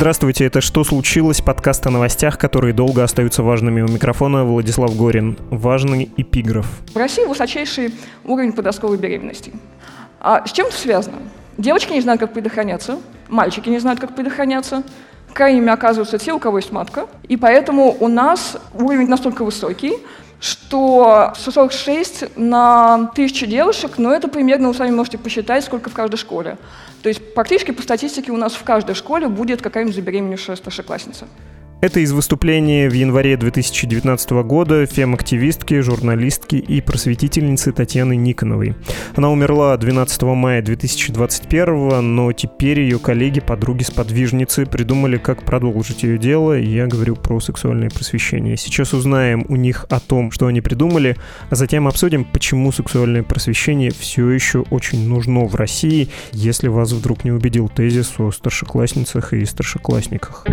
Здравствуйте, это «Что случилось?» Подкаст о новостях, которые долго остаются важными. У микрофона Владислав Горин. Важный эпиграф. В России высочайший уровень подростковой беременности. А с чем это связано? Девочки не знают, как предохраняться, мальчики не знают, как предохраняться, крайними оказываются те, у кого есть матка, и поэтому у нас уровень настолько высокий, что 146 на тысячу девушек, но это примерно вы сами можете посчитать, сколько в каждой школе. То есть практически по статистике у нас в каждой школе будет какая-нибудь забеременевшая старшеклассница. Это из выступления в январе 2019 года фем-активистки, журналистки и просветительницы Татьяны Никоновой. Она умерла 12 мая 2021, но теперь ее коллеги-подруги-сподвижницы придумали, как продолжить ее дело, я говорю про сексуальное просвещение. Сейчас узнаем у них о том, что они придумали, а затем обсудим, почему сексуальное просвещение все еще очень нужно в России, если вас вдруг не убедил тезис о старшеклассницах и старшеклассниках.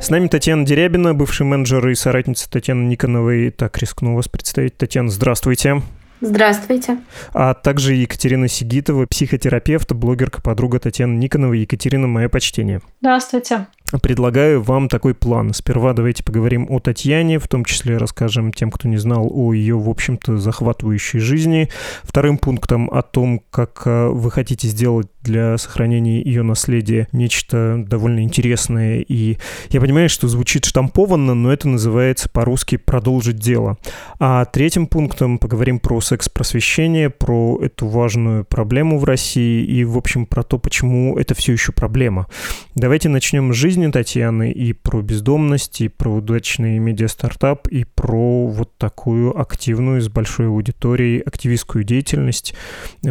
С нами Татьяна Дерябина, бывший менеджер и соратница Татьяны Никоновой. Так, рискну вас представить. Татьяна, здравствуйте. Здравствуйте. А также Екатерина Сигитова, психотерапевт, блогерка, подруга Татьяны Никоновой. Екатерина, мое почтение. Здравствуйте. Предлагаю вам такой план. Сперва давайте поговорим о Татьяне, в том числе расскажем тем, кто не знал о ее, в общем-то, захватывающей жизни. Вторым пунктом о том, как э, вы хотите сделать для сохранения ее наследия нечто довольно интересное. И я понимаю, что звучит штампованно, но это называется по-русски «продолжить дело». А третьим пунктом поговорим про секс-просвещение, про эту важную проблему в России и, в общем, про то, почему это все еще проблема. Давайте начнем с жизни Татьяны и про бездомность, и про удачный медиа-стартап, и про вот такую активную, с большой аудиторией, активистскую деятельность,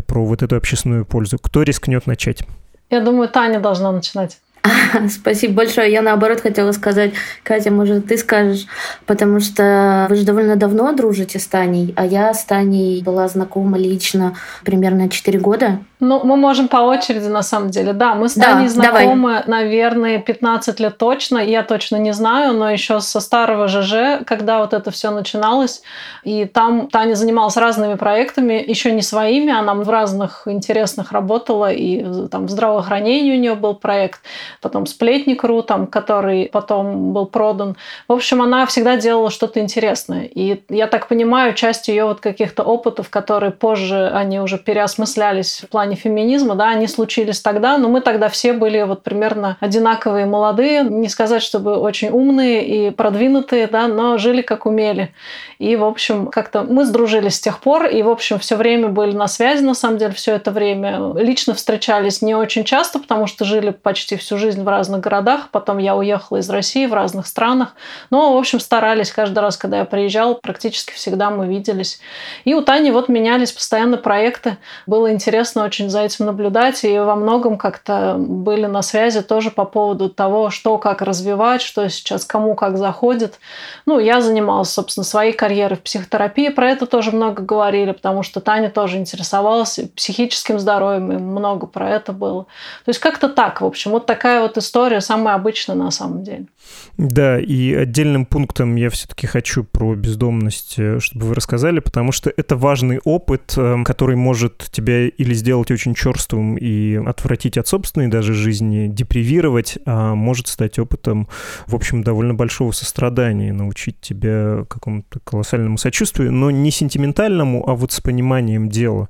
про вот эту общественную пользу. Кто рискнет начать? Я думаю, Таня должна начинать. Спасибо большое. Я наоборот хотела сказать, Катя, может, ты скажешь, потому что вы же довольно давно дружите с Таней, а я с Таней была знакома лично примерно 4 года. Ну, мы можем по очереди, на самом деле. Да, мы с Таней да, знакомы, давай. наверное, 15 лет точно. Я точно не знаю, но еще со старого ЖЖ, когда вот это все начиналось. И там Таня занималась разными проектами, еще не своими, она в разных интересных работала. И там в здравоохранении у нее был проект, потом Сплетник.ру, там, который потом был продан. В общем, она всегда делала что-то интересное. И я так понимаю, часть ее вот каких-то опытов, которые позже они уже переосмыслялись в плане феминизма, да, они случились тогда, но мы тогда все были вот примерно одинаковые молодые, не сказать, чтобы очень умные и продвинутые, да, но жили как умели. И, в общем, как-то мы сдружились с тех пор, и, в общем, все время были на связи, на самом деле, все это время. Лично встречались не очень часто, потому что жили почти всю жизнь в разных городах. Потом я уехала из России в разных странах. Но, в общем, старались каждый раз, когда я приезжала, практически всегда мы виделись. И у Тани вот менялись постоянно проекты. Было интересно очень за этим наблюдать, и во многом как-то были на связи тоже по поводу того, что как развивать, что сейчас кому как заходит. Ну, я занималась, собственно, своей карьерой в психотерапии, про это тоже много говорили, потому что Таня тоже интересовалась психическим здоровьем, и много про это было. То есть как-то так, в общем, вот такая вот история, самая обычная на самом деле. Да, и отдельным пунктом я все-таки хочу про бездомность, э, чтобы вы рассказали, потому что это важный опыт, э, который может тебя или сделать очень черствым и отвратить от собственной даже жизни, депривировать, а может стать опытом, в общем, довольно большого сострадания, научить тебя какому-то колоссальному сочувствию, но не сентиментальному, а вот с пониманием дела.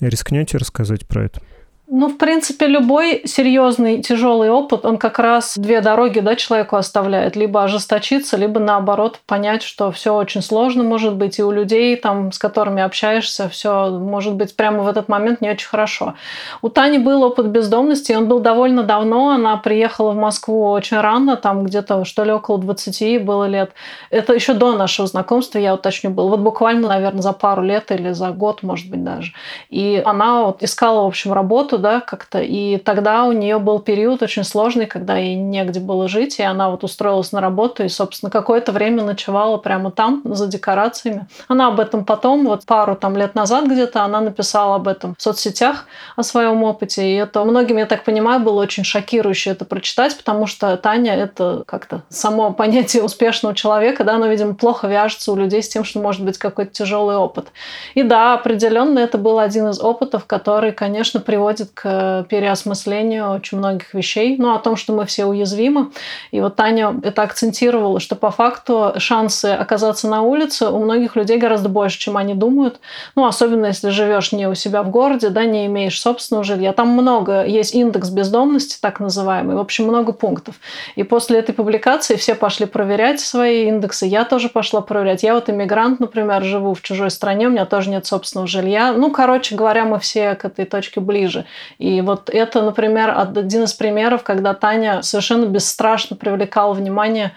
Рискнете рассказать про это? Ну, в принципе, любой серьезный, тяжелый опыт, он как раз две дороги да, человеку оставляет. Либо ожесточиться, либо наоборот понять, что все очень сложно может быть, и у людей, там, с которыми общаешься, все может быть прямо в этот момент не очень хорошо. У Тани был опыт бездомности, он был довольно давно. Она приехала в Москву очень рано, там где-то, что ли, около 20 было лет. Это еще до нашего знакомства, я уточню, был. Вот буквально, наверное, за пару лет или за год, может быть, даже. И она вот искала, в общем, работу, да, как-то. И тогда у нее был период очень сложный, когда ей негде было жить, и она вот устроилась на работу и, собственно, какое-то время ночевала прямо там за декорациями. Она об этом потом, вот пару там лет назад где-то, она написала об этом в соцсетях, о своем опыте. И это многим, я так понимаю, было очень шокирующе это прочитать, потому что Таня — это как-то само понятие успешного человека, да, оно, видимо, плохо вяжется у людей с тем, что может быть какой-то тяжелый опыт. И да, определенно это был один из опытов, который, конечно, приводит к переосмыслению очень многих вещей, ну, о том, что мы все уязвимы. И вот Таня это акцентировала, что по факту шансы оказаться на улице у многих людей гораздо больше, чем они думают. Ну, особенно если живешь не у себя в городе, да, не имеешь собственного жилья. Там много, есть индекс бездомности, так называемый, в общем, много пунктов. И после этой публикации все пошли проверять свои индексы. Я тоже пошла проверять. Я вот иммигрант, например, живу в чужой стране, у меня тоже нет собственного жилья. Ну, короче говоря, мы все к этой точке ближе. И вот это, например, один из примеров, когда Таня совершенно бесстрашно привлекала внимание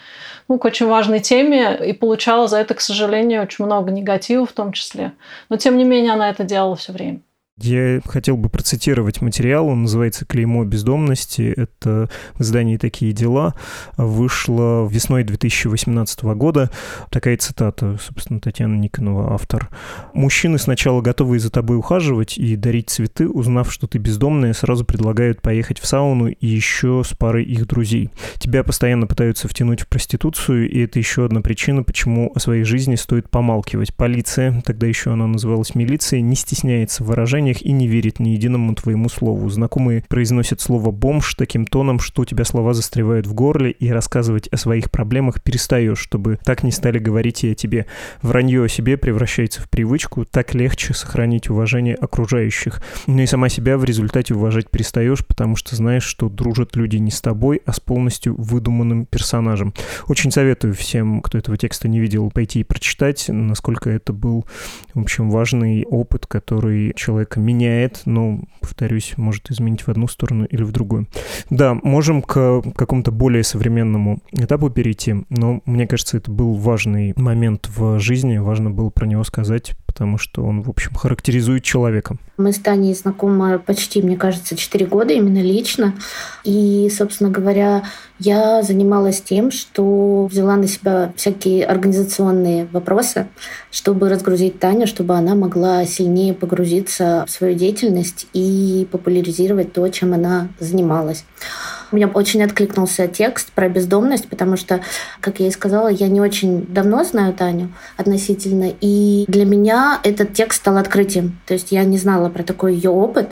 ну, к очень важной теме и получала за это, к сожалению, очень много негатива в том числе. Но, тем не менее, она это делала все время. Я хотел бы процитировать материал, он называется «Клеймо бездомности». Это в издании «Такие дела». Вышло весной 2018 года. Такая цитата, собственно, Татьяна Никонова, автор. «Мужчины сначала готовы за тобой ухаживать и дарить цветы, узнав, что ты бездомная, сразу предлагают поехать в сауну и еще с парой их друзей. Тебя постоянно пытаются втянуть в проституцию, и это еще одна причина, почему о своей жизни стоит помалкивать. Полиция, тогда еще она называлась милицией, не стесняется выражений отношениях и не верит ни единому твоему слову. Знакомые произносят слово «бомж» таким тоном, что у тебя слова застревают в горле, и рассказывать о своих проблемах перестаешь, чтобы так не стали говорить и о тебе. Вранье о себе превращается в привычку, так легче сохранить уважение окружающих. Ну и сама себя в результате уважать перестаешь, потому что знаешь, что дружат люди не с тобой, а с полностью выдуманным персонажем. Очень советую всем, кто этого текста не видел, пойти и прочитать, насколько это был, в общем, важный опыт, который человек меняет, но, повторюсь, может изменить в одну сторону или в другую. Да, можем к какому-то более современному этапу перейти, но мне кажется, это был важный момент в жизни, важно было про него сказать, потому что он, в общем, характеризует человека. Мы с Таней знакомы почти, мне кажется, 4 года именно лично. И, собственно говоря, я занималась тем, что взяла на себя всякие организационные вопросы, чтобы разгрузить Таню, чтобы она могла сильнее погрузиться в свою деятельность и популяризировать то, чем она занималась. Мне очень откликнулся текст про бездомность, потому что, как я и сказала, я не очень давно знаю Таню относительно, и для меня этот текст стал открытием. То есть я не знала про такой ее опыт,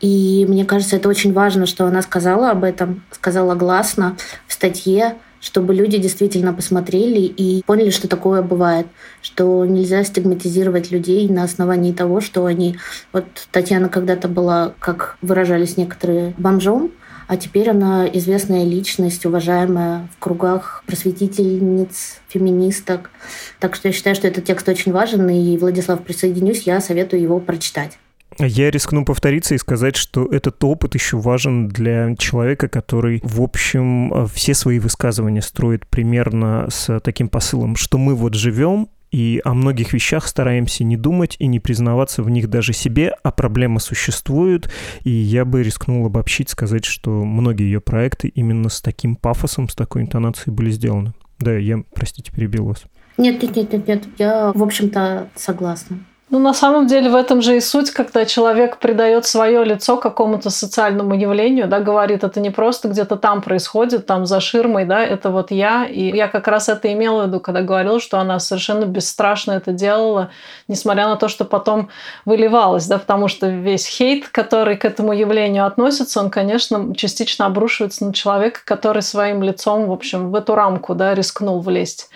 и мне кажется, это очень важно, что она сказала об этом, сказала гласно в статье, чтобы люди действительно посмотрели и поняли, что такое бывает, что нельзя стигматизировать людей на основании того, что они... Вот Татьяна когда-то была, как выражались некоторые, бомжом, а теперь она известная личность, уважаемая в кругах просветительниц, феминисток. Так что я считаю, что этот текст очень важен, и, Владислав, присоединюсь, я советую его прочитать. Я рискну повториться и сказать, что этот опыт еще важен для человека, который, в общем, все свои высказывания строит примерно с таким посылом, что мы вот живем, и о многих вещах стараемся не думать и не признаваться в них даже себе, а проблемы существуют, и я бы рискнул обобщить, сказать, что многие ее проекты именно с таким пафосом, с такой интонацией были сделаны. Да, я, простите, перебил вас. Нет, нет, нет, нет, нет, я, в общем-то, согласна. Ну, на самом деле в этом же и суть, когда человек придает свое лицо какому-то социальному явлению, да, говорит, это не просто где-то там происходит, там за ширмой, да, это вот я. И я как раз это имела в виду, когда говорила, что она совершенно бесстрашно это делала, несмотря на то, что потом выливалось, да, потому что весь хейт, который к этому явлению относится, он, конечно, частично обрушивается на человека, который своим лицом, в общем, в эту рамку, да, рискнул влезть.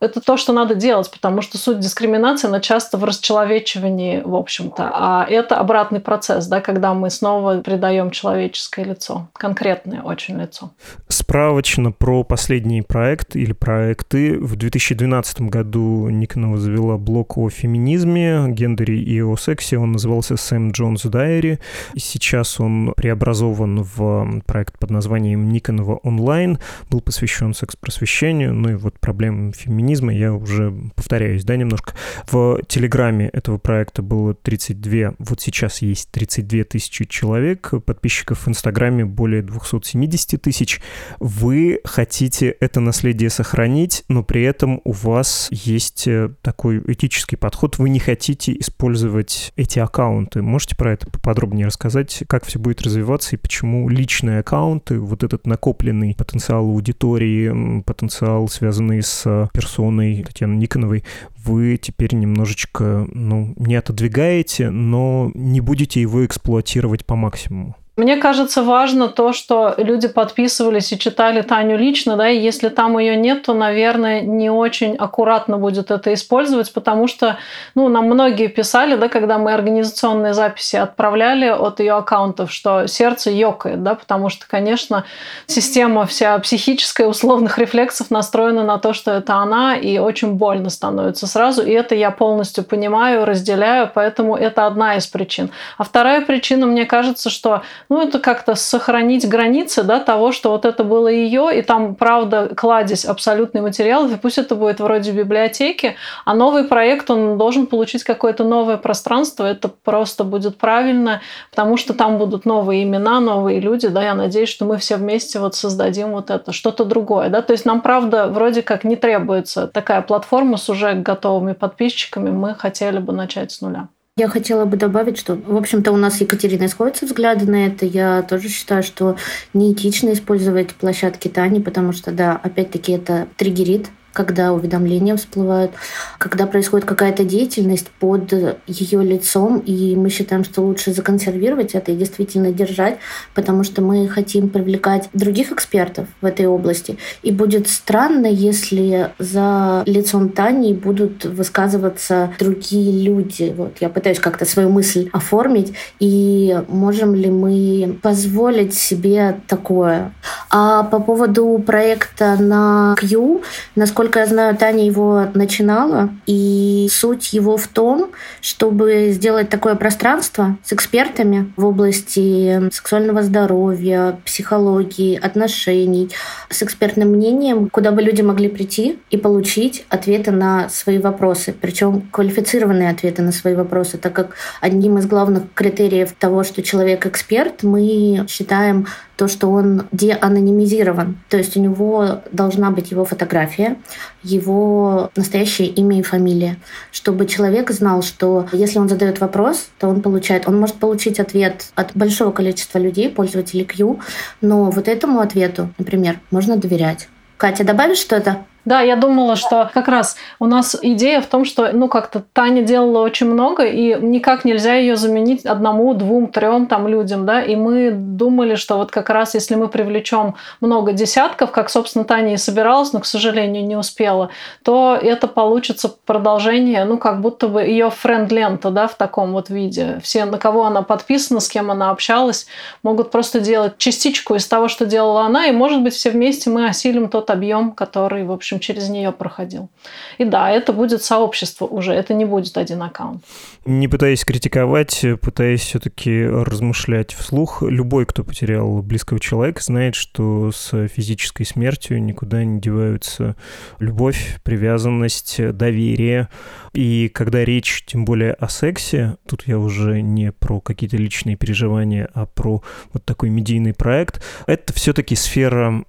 Это то, что надо делать, потому что суть дискриминации, она часто в расчеловечивании, в общем-то. А это обратный процесс, да, когда мы снова придаем человеческое лицо, конкретное очень лицо. Справочно про последний проект или проекты. В 2012 году Никонова завела блог о феминизме, гендере и о сексе. Он назывался Сэм Джонс Дайери. Сейчас он преобразован в проект под названием Никонова онлайн. Был посвящен секс-просвещению, ну и вот проблемам феминизма я уже повторяюсь, да, немножко. В Телеграме этого проекта было 32, вот сейчас есть 32 тысячи человек, подписчиков в Инстаграме более 270 тысяч. Вы хотите это наследие сохранить, но при этом у вас есть э, такой этический подход, вы не хотите использовать эти аккаунты. Можете про это поподробнее рассказать, как все будет развиваться и почему личные аккаунты, вот этот накопленный потенциал аудитории, потенциал, связанный с персоной Татьяны Никоновой, вы теперь немножечко, ну, не отодвигаете, но не будете его эксплуатировать по максимуму. Мне кажется, важно то, что люди подписывались и читали Таню лично, да, и если там ее нет, то, наверное, не очень аккуратно будет это использовать, потому что, ну, нам многие писали, да, когда мы организационные записи отправляли от ее аккаунтов, что сердце ёкает, да, потому что, конечно, система вся психическая условных рефлексов настроена на то, что это она, и очень больно становится сразу, и это я полностью понимаю, разделяю, поэтому это одна из причин. А вторая причина, мне кажется, что ну, это как-то сохранить границы да, того, что вот это было ее, и там, правда, кладезь абсолютный материал, и пусть это будет вроде библиотеки, а новый проект, он должен получить какое-то новое пространство, это просто будет правильно, потому что там будут новые имена, новые люди, да, я надеюсь, что мы все вместе вот создадим вот это, что-то другое, да, то есть нам, правда, вроде как не требуется такая платформа с уже готовыми подписчиками, мы хотели бы начать с нуля. Я хотела бы добавить, что, в общем-то, у нас Екатерина сходятся взгляды на это. Я тоже считаю, что неэтично использовать площадки Тани, потому что, да, опять-таки это триггерит когда уведомления всплывают, когда происходит какая-то деятельность под ее лицом, и мы считаем, что лучше законсервировать это и действительно держать, потому что мы хотим привлекать других экспертов в этой области. И будет странно, если за лицом Тани будут высказываться другие люди. Вот я пытаюсь как-то свою мысль оформить, и можем ли мы позволить себе такое. А по поводу проекта на Q, насколько Насколько я знаю, Таня его начинала, и суть его в том, чтобы сделать такое пространство с экспертами в области сексуального здоровья, психологии, отношений, с экспертным мнением, куда бы люди могли прийти и получить ответы на свои вопросы, причем квалифицированные ответы на свои вопросы, так как одним из главных критериев того, что человек эксперт, мы считаем то, что он деанонимизирован. То есть у него должна быть его фотография, его настоящее имя и фамилия, чтобы человек знал, что если он задает вопрос, то он получает, он может получить ответ от большого количества людей, пользователей Q, но вот этому ответу, например, можно доверять. Катя, добавишь что-то? Да, я думала, что как раз у нас идея в том, что ну как-то Таня делала очень много, и никак нельзя ее заменить одному, двум, трем там людям, да, и мы думали, что вот как раз если мы привлечем много десятков, как, собственно, Таня и собиралась, но, к сожалению, не успела, то это получится продолжение, ну, как будто бы ее френд-лента, да, в таком вот виде. Все, на кого она подписана, с кем она общалась, могут просто делать частичку из того, что делала она, и, может быть, все вместе мы осилим тот объем, который, в общем, общем, через нее проходил. И да, это будет сообщество уже, это не будет один аккаунт. Не пытаясь критиковать, пытаясь все-таки размышлять вслух, любой, кто потерял близкого человека, знает, что с физической смертью никуда не деваются любовь, привязанность, доверие. И когда речь, тем более о сексе, тут я уже не про какие-то личные переживания, а про вот такой медийный проект, это все-таки сфера,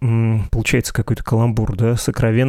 получается, какой-то каламбур, да,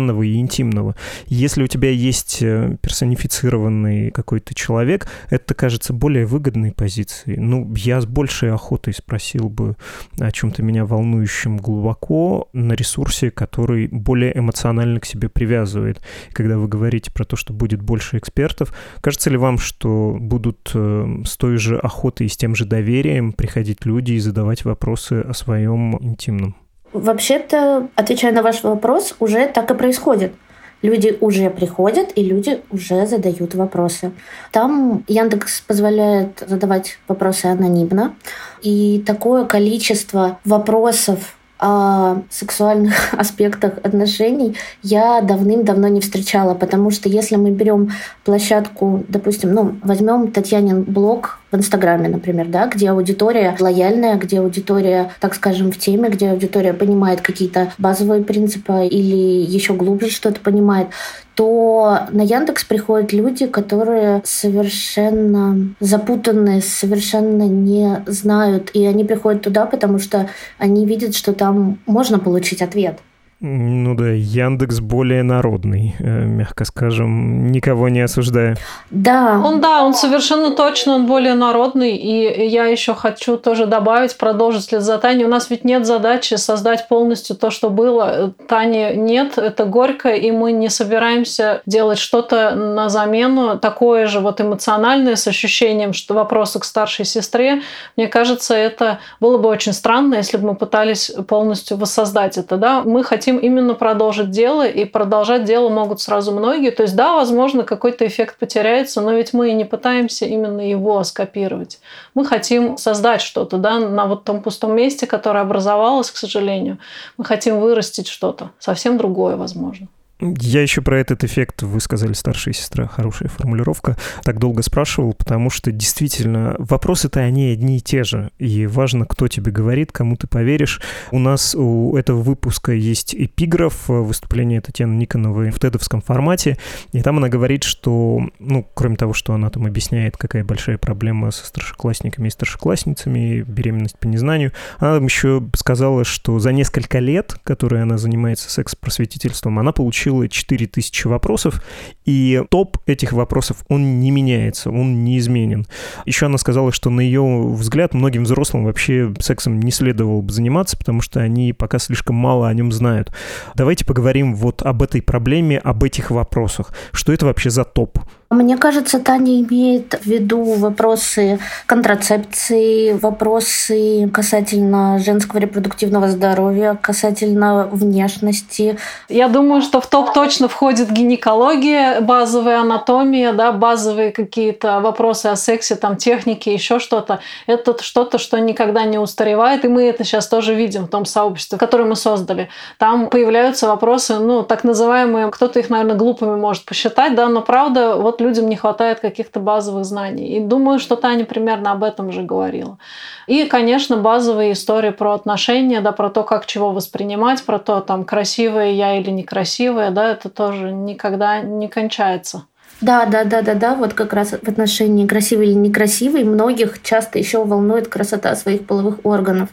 сокровенного и интимного. Если у тебя есть э, персонифицированный какой-то человек, это кажется более выгодной позицией. Ну, я с большей охотой спросил бы о чем-то меня волнующем глубоко на ресурсе, который более эмоционально к себе привязывает. Когда вы говорите про то, что будет больше экспертов. Кажется ли вам, что будут э, с той же охотой и с тем же доверием приходить люди и задавать вопросы о своем интимном? Вообще-то, отвечая на ваш вопрос, уже так и происходит. Люди уже приходят, и люди уже задают вопросы. Там Яндекс позволяет задавать вопросы анонимно. И такое количество вопросов о сексуальных аспектах отношений я давным-давно не встречала, потому что если мы берем площадку, допустим, ну, возьмем Татьянин блог в Инстаграме, например, да, где аудитория лояльная, где аудитория, так скажем, в теме, где аудитория понимает какие-то базовые принципы или еще глубже что-то понимает, то на Яндекс приходят люди, которые совершенно запутанные, совершенно не знают, и они приходят туда, потому что они видят, что там можно получить ответ. Ну да, Яндекс более народный, э, мягко скажем, никого не осуждая. Да. Он, да, он совершенно точно, он более народный. И я еще хочу тоже добавить, продолжить след за Таней. У нас ведь нет задачи создать полностью то, что было. Тани нет, это горько, и мы не собираемся делать что-то на замену. Такое же вот эмоциональное с ощущением, что вопросы к старшей сестре. Мне кажется, это было бы очень странно, если бы мы пытались полностью воссоздать это. Да? Мы хотим хотим именно продолжить дело, и продолжать дело могут сразу многие. То есть, да, возможно, какой-то эффект потеряется, но ведь мы и не пытаемся именно его скопировать. Мы хотим создать что-то, да, на вот том пустом месте, которое образовалось, к сожалению. Мы хотим вырастить что-то, совсем другое, возможно. Я еще про этот эффект, вы сказали, старшая сестра, хорошая формулировка, так долго спрашивал, потому что действительно вопросы-то они одни и те же, и важно, кто тебе говорит, кому ты поверишь. У нас у этого выпуска есть эпиграф, выступление Татьяны Никоновой в тедовском формате, и там она говорит, что, ну, кроме того, что она там объясняет, какая большая проблема со старшеклассниками и старшеклассницами, беременность по незнанию, она там еще сказала, что за несколько лет, которые она занимается секс-просветительством, она получила получила 4000 вопросов, и топ этих вопросов, он не меняется, он неизменен. Еще она сказала, что на ее взгляд многим взрослым вообще сексом не следовало бы заниматься, потому что они пока слишком мало о нем знают. Давайте поговорим вот об этой проблеме, об этих вопросах. Что это вообще за топ? Мне кажется, Таня имеет в виду вопросы контрацепции, вопросы касательно женского репродуктивного здоровья, касательно внешности. Я думаю, что в топ точно входит гинекология, базовая анатомия, да, базовые какие-то вопросы о сексе, там, технике, еще что-то. Это что-то, что никогда не устаревает, и мы это сейчас тоже видим в том сообществе, которое мы создали. Там появляются вопросы, ну, так называемые, кто-то их, наверное, глупыми может посчитать, да, но правда, вот людям не хватает каких-то базовых знаний. И думаю, что Таня примерно об этом же говорила. И, конечно, базовые истории про отношения, да, про то, как чего воспринимать, про то, там, красивая я или некрасивая, да, это тоже никогда не кончается. Да, да, да, да, да, вот как раз в отношении красивый или некрасивый многих часто еще волнует красота своих половых органов.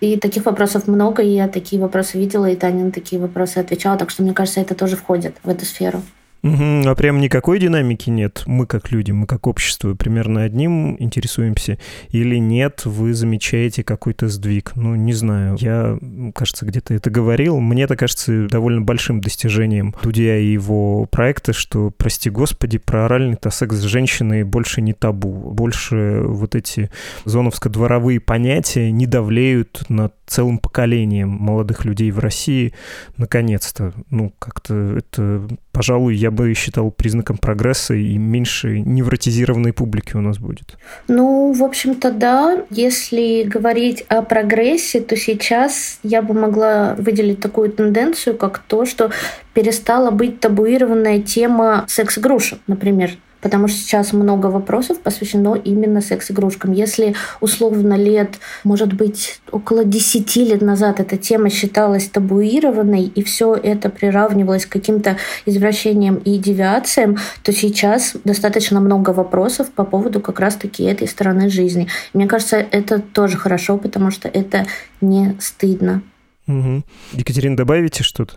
И таких вопросов много, и я такие вопросы видела, и Таня на такие вопросы отвечала, так что мне кажется, это тоже входит в эту сферу. Угу, а прям никакой динамики нет. Мы как люди, мы как общество примерно одним интересуемся. Или нет, вы замечаете какой-то сдвиг. Ну, не знаю. Я, кажется, где-то это говорил. Мне это кажется довольно большим достижением Дудя и его проекта, что, прости господи, про оральный-то секс с женщиной больше не табу. Больше вот эти зоновско-дворовые понятия не давлеют над целым поколением молодых людей в России. Наконец-то. Ну, как-то это, пожалуй, я бы считал признаком прогресса и меньше невротизированной публики у нас будет. Ну, в общем-то, да. Если говорить о прогрессе, то сейчас я бы могла выделить такую тенденцию, как то, что перестала быть табуированная тема секс-игрушек, например потому что сейчас много вопросов посвящено именно секс-игрушкам. Если условно лет, может быть, около 10 лет назад эта тема считалась табуированной, и все это приравнивалось к каким-то извращениям и девиациям, то сейчас достаточно много вопросов по поводу как раз-таки этой стороны жизни. Мне кажется, это тоже хорошо, потому что это не стыдно. Угу. Екатерина, добавите что-то?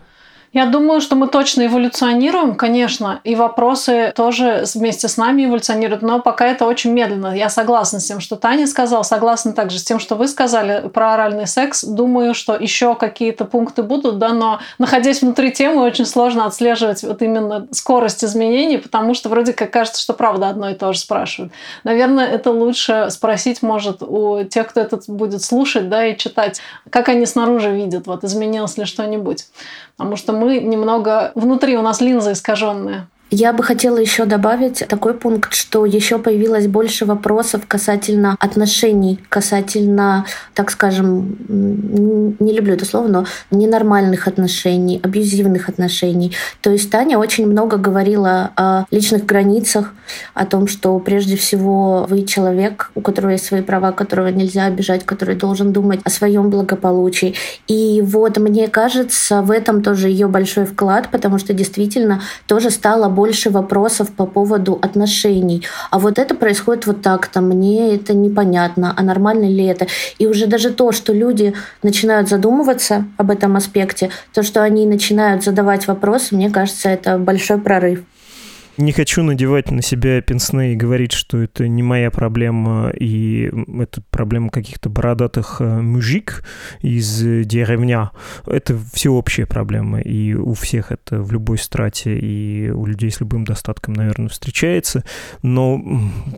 Я думаю, что мы точно эволюционируем, конечно, и вопросы тоже вместе с нами эволюционируют, но пока это очень медленно. Я согласна с тем, что Таня сказала, согласна также с тем, что вы сказали про оральный секс. Думаю, что еще какие-то пункты будут, да, но находясь внутри темы, очень сложно отслеживать вот именно скорость изменений, потому что вроде как кажется, что правда одно и то же спрашивают. Наверное, это лучше спросить, может, у тех, кто это будет слушать, да, и читать, как они снаружи видят, вот изменилось ли что-нибудь. Потому что мы немного... Внутри у нас линза искаженная. Я бы хотела еще добавить такой пункт, что еще появилось больше вопросов касательно отношений, касательно, так скажем, не люблю это слово, но ненормальных отношений, абьюзивных отношений. То есть Таня очень много говорила о личных границах, о том, что прежде всего вы человек, у которого есть свои права, которого нельзя обижать, который должен думать о своем благополучии. И вот мне кажется, в этом тоже ее большой вклад, потому что действительно тоже стало больше вопросов по поводу отношений. А вот это происходит вот так-то, мне это непонятно, а нормально ли это? И уже даже то, что люди начинают задумываться об этом аспекте, то, что они начинают задавать вопросы, мне кажется, это большой прорыв. Не хочу надевать на себя пенсне и говорить, что это не моя проблема, и это проблема каких-то бородатых э, мужик из деревня. Это всеобщая проблема, и у всех это в любой страте, и у людей с любым достатком, наверное, встречается. Но,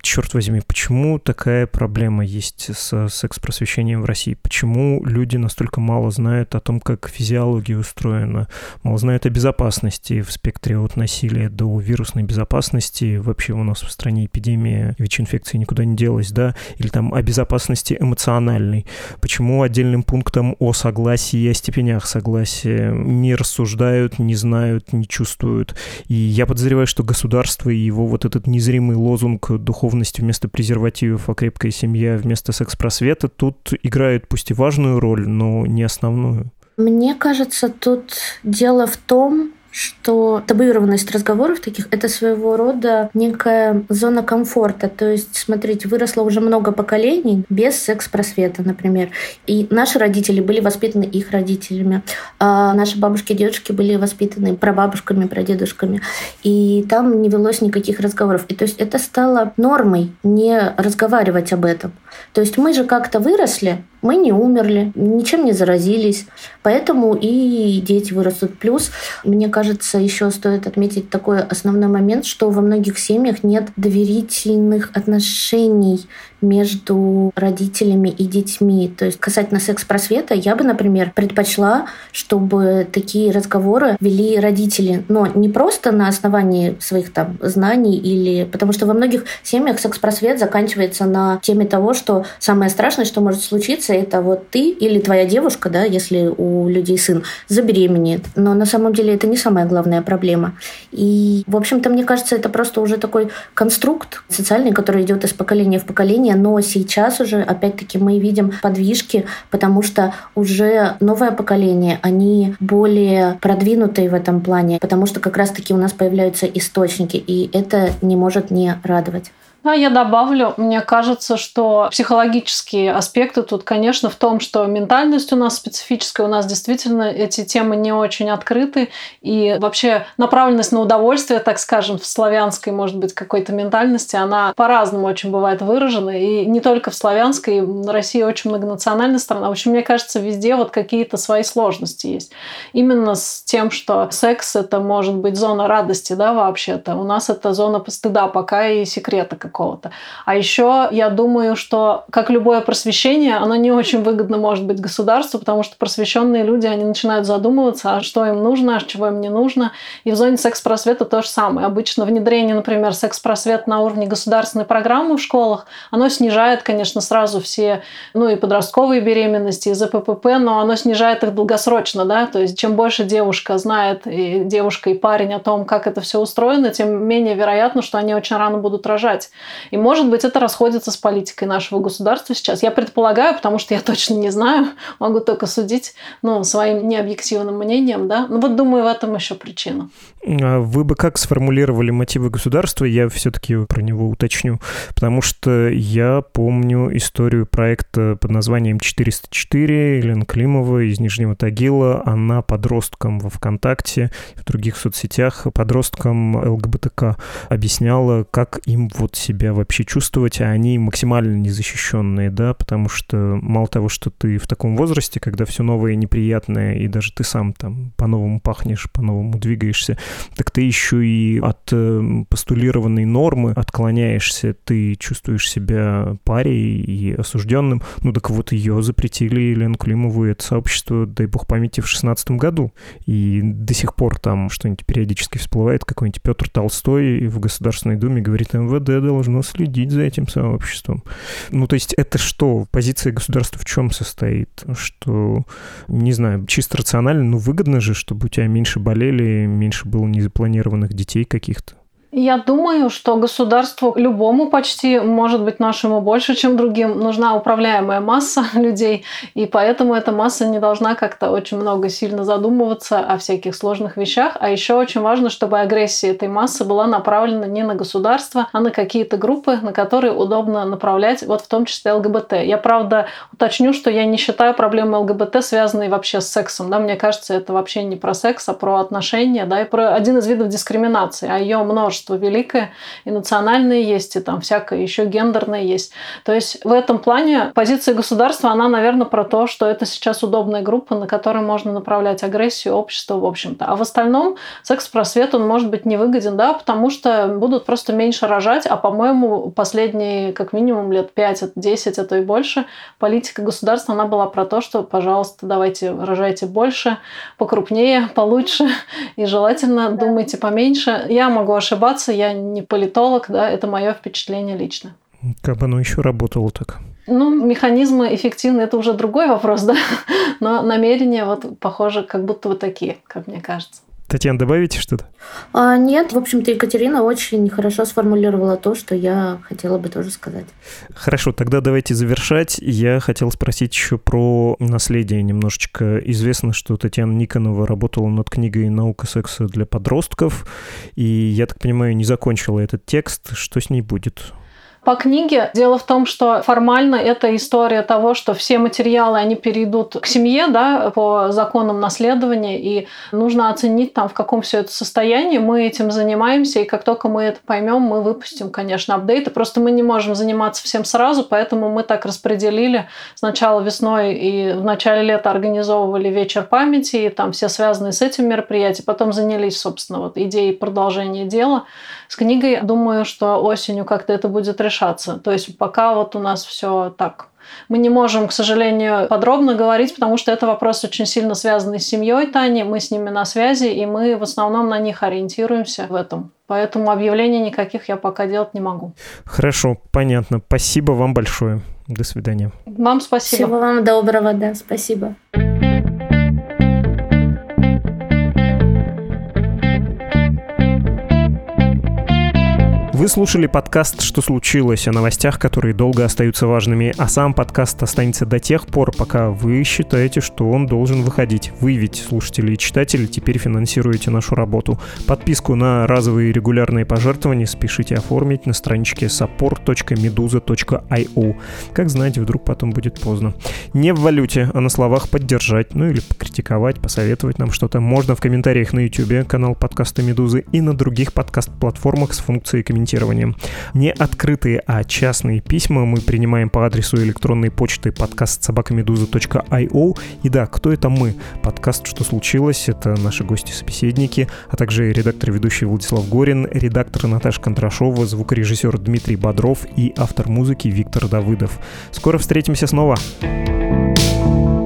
черт возьми, почему такая проблема есть с секс-просвещением в России? Почему люди настолько мало знают о том, как физиология устроена, мало знают о безопасности в спектре от насилия до вирусной безопасности, вообще у нас в стране эпидемия ВИЧ-инфекции никуда не делась, да, или там о безопасности эмоциональной. Почему отдельным пунктом о согласии и о степенях согласия не рассуждают, не знают, не чувствуют. И я подозреваю, что государство и его вот этот незримый лозунг духовности вместо презервативов, а крепкая семья вместо секс-просвета тут играют пусть и важную роль, но не основную. Мне кажется, тут дело в том, что табуированность разговоров таких — это своего рода некая зона комфорта. То есть, смотрите, выросло уже много поколений без секс-просвета, например. И наши родители были воспитаны их родителями. А наши бабушки и дедушки были воспитаны прабабушками, прадедушками. И там не велось никаких разговоров. И то есть это стало нормой не разговаривать об этом. То есть мы же как-то выросли, мы не умерли, ничем не заразились, поэтому и дети вырастут. Плюс, мне кажется, еще стоит отметить такой основной момент, что во многих семьях нет доверительных отношений между родителями и детьми. То есть касательно секс-просвета, я бы, например, предпочла, чтобы такие разговоры вели родители, но не просто на основании своих там знаний или... Потому что во многих семьях секс-просвет заканчивается на теме того, что самое страшное, что может случиться, это вот ты или твоя девушка, да, если у людей сын, забеременеет. Но на самом деле это не самая главная проблема. И, в общем-то, мне кажется, это просто уже такой конструкт социальный, который идет из поколения в поколение, движение, но сейчас уже, опять-таки, мы видим подвижки, потому что уже новое поколение, они более продвинутые в этом плане, потому что как раз-таки у нас появляются источники, и это не может не радовать. Да, я добавлю, мне кажется, что психологические аспекты тут, конечно, в том, что ментальность у нас специфическая, у нас действительно эти темы не очень открыты, и вообще направленность на удовольствие, так скажем, в славянской, может быть, какой-то ментальности, она по-разному очень бывает выражена, и не только в славянской, Россия очень многонациональная страна. В общем, мне кажется, везде вот какие-то свои сложности есть. Именно с тем, что секс — это может быть зона радости, да, вообще-то. У нас это зона стыда пока и секрета какого-то. А еще я думаю, что, как любое просвещение, оно не очень выгодно может быть государству, потому что просвещенные люди, они начинают задумываться, а что им нужно, а чего им не нужно. И в зоне секс-просвета то же самое. Обычно внедрение, например, секс-просвет на уровне государственной программы в школах, оно снижает, конечно, сразу все, ну и подростковые беременности, и ЗППП, но оно снижает их долгосрочно, да, то есть чем больше девушка знает, и девушка и парень о том, как это все устроено, тем менее вероятно, что они очень рано будут рожать. И, может быть, это расходится с политикой нашего государства сейчас. Я предполагаю, потому что я точно не знаю, могу только судить ну, своим необъективным мнением. Да? Ну вот думаю, в этом еще причина. А вы бы как сформулировали мотивы государства? Я все-таки про него уточню, потому что я помню историю проекта под названием 404 Елена Климова из Нижнего Тагила. Она подросткам во ВКонтакте, в других соцсетях, подросткам ЛГБТК объясняла, как им вот себя вообще чувствовать, а они максимально незащищенные, да, потому что мало того, что ты в таком возрасте, когда все новое и неприятное, и даже ты сам там по-новому пахнешь, по-новому двигаешься, так ты еще и от э, постулированной нормы отклоняешься, ты чувствуешь себя парей и осужденным. Ну так вот ее запретили Елену Климову и это сообщество, дай бог памяти, в шестнадцатом году. И до сих пор там что-нибудь периодически всплывает, какой-нибудь Петр Толстой в Государственной Думе говорит, МВД должно следить за этим сообществом. Ну то есть это что? Позиция государства в чем состоит? Что, не знаю, чисто рационально, ну выгодно же, чтобы у тебя меньше болели, меньше было незапланированных детей каких-то. Я думаю, что государству любому почти, может быть, нашему больше, чем другим, нужна управляемая масса людей, и поэтому эта масса не должна как-то очень много сильно задумываться о всяких сложных вещах. А еще очень важно, чтобы агрессия этой массы была направлена не на государство, а на какие-то группы, на которые удобно направлять, вот в том числе ЛГБТ. Я, правда, уточню, что я не считаю проблемы ЛГБТ связанной вообще с сексом. Да? Мне кажется, это вообще не про секс, а про отношения, да, и про один из видов дискриминации, а ее множество множество великое, и национальное есть, и там всякое еще гендерное есть. То есть в этом плане позиция государства, она, наверное, про то, что это сейчас удобная группа, на которой можно направлять агрессию общества, в общем-то. А в остальном секс-просвет, он может быть невыгоден, да, потому что будут просто меньше рожать, а, по-моему, последние как минимум лет 5, 10, а то и больше, политика государства, она была про то, что, пожалуйста, давайте рожайте больше, покрупнее, получше, и желательно думайте поменьше. Я могу ошибаться, ошибаться, я не политолог, да, это мое впечатление лично. Как бы оно еще работало так? Ну, механизмы эффективны, это уже другой вопрос, да, но намерения вот похоже, как будто бы такие, как мне кажется. Татьяна, добавите что-то? А, нет, в общем-то, Екатерина очень хорошо сформулировала то, что я хотела бы тоже сказать. Хорошо, тогда давайте завершать. Я хотел спросить еще про наследие немножечко. Известно, что Татьяна Никонова работала над книгой «Наука секса для подростков», и, я так понимаю, не закончила этот текст. Что с ней будет? По книге дело в том, что формально это история того, что все материалы, они перейдут к семье, да, по законам наследования, и нужно оценить там, в каком все это состоянии. Мы этим занимаемся, и как только мы это поймем, мы выпустим, конечно, апдейты. Просто мы не можем заниматься всем сразу, поэтому мы так распределили. Сначала весной и в начале лета организовывали вечер памяти, и там все связанные с этим мероприятия. Потом занялись, собственно, вот идеей продолжения дела. С книгой, думаю, что осенью как-то это будет решаться. То есть пока вот у нас все так мы не можем, к сожалению, подробно говорить, потому что это вопрос очень сильно связанный с семьей Тани. Мы с ними на связи, и мы в основном на них ориентируемся в этом. Поэтому объявлений никаких я пока делать не могу. Хорошо, понятно. Спасибо вам большое. До свидания. Вам спасибо. Всего вам доброго, да, спасибо. Вы слушали подкаст «Что случилось?» о новостях, которые долго остаются важными, а сам подкаст останется до тех пор, пока вы считаете, что он должен выходить. Вы ведь, слушатели и читатели, теперь финансируете нашу работу. Подписку на разовые регулярные пожертвования спешите оформить на страничке support.meduza.io. Как знаете, вдруг потом будет поздно. Не в валюте, а на словах поддержать, ну или покритиковать, посоветовать нам что-то можно в комментариях на YouTube, канал подкаста Медузы и на других подкаст-платформах с функцией комментирования комментированием. Не открытые, а частные письма мы принимаем по адресу электронной почты подкаст собакамедуза.io. И да, кто это мы? Подкаст «Что случилось?» — это наши гости-собеседники, а также редактор ведущий Владислав Горин, редактор Наташа Контрашова, звукорежиссер Дмитрий Бодров и автор музыки Виктор Давыдов. Скоро встретимся снова! thank you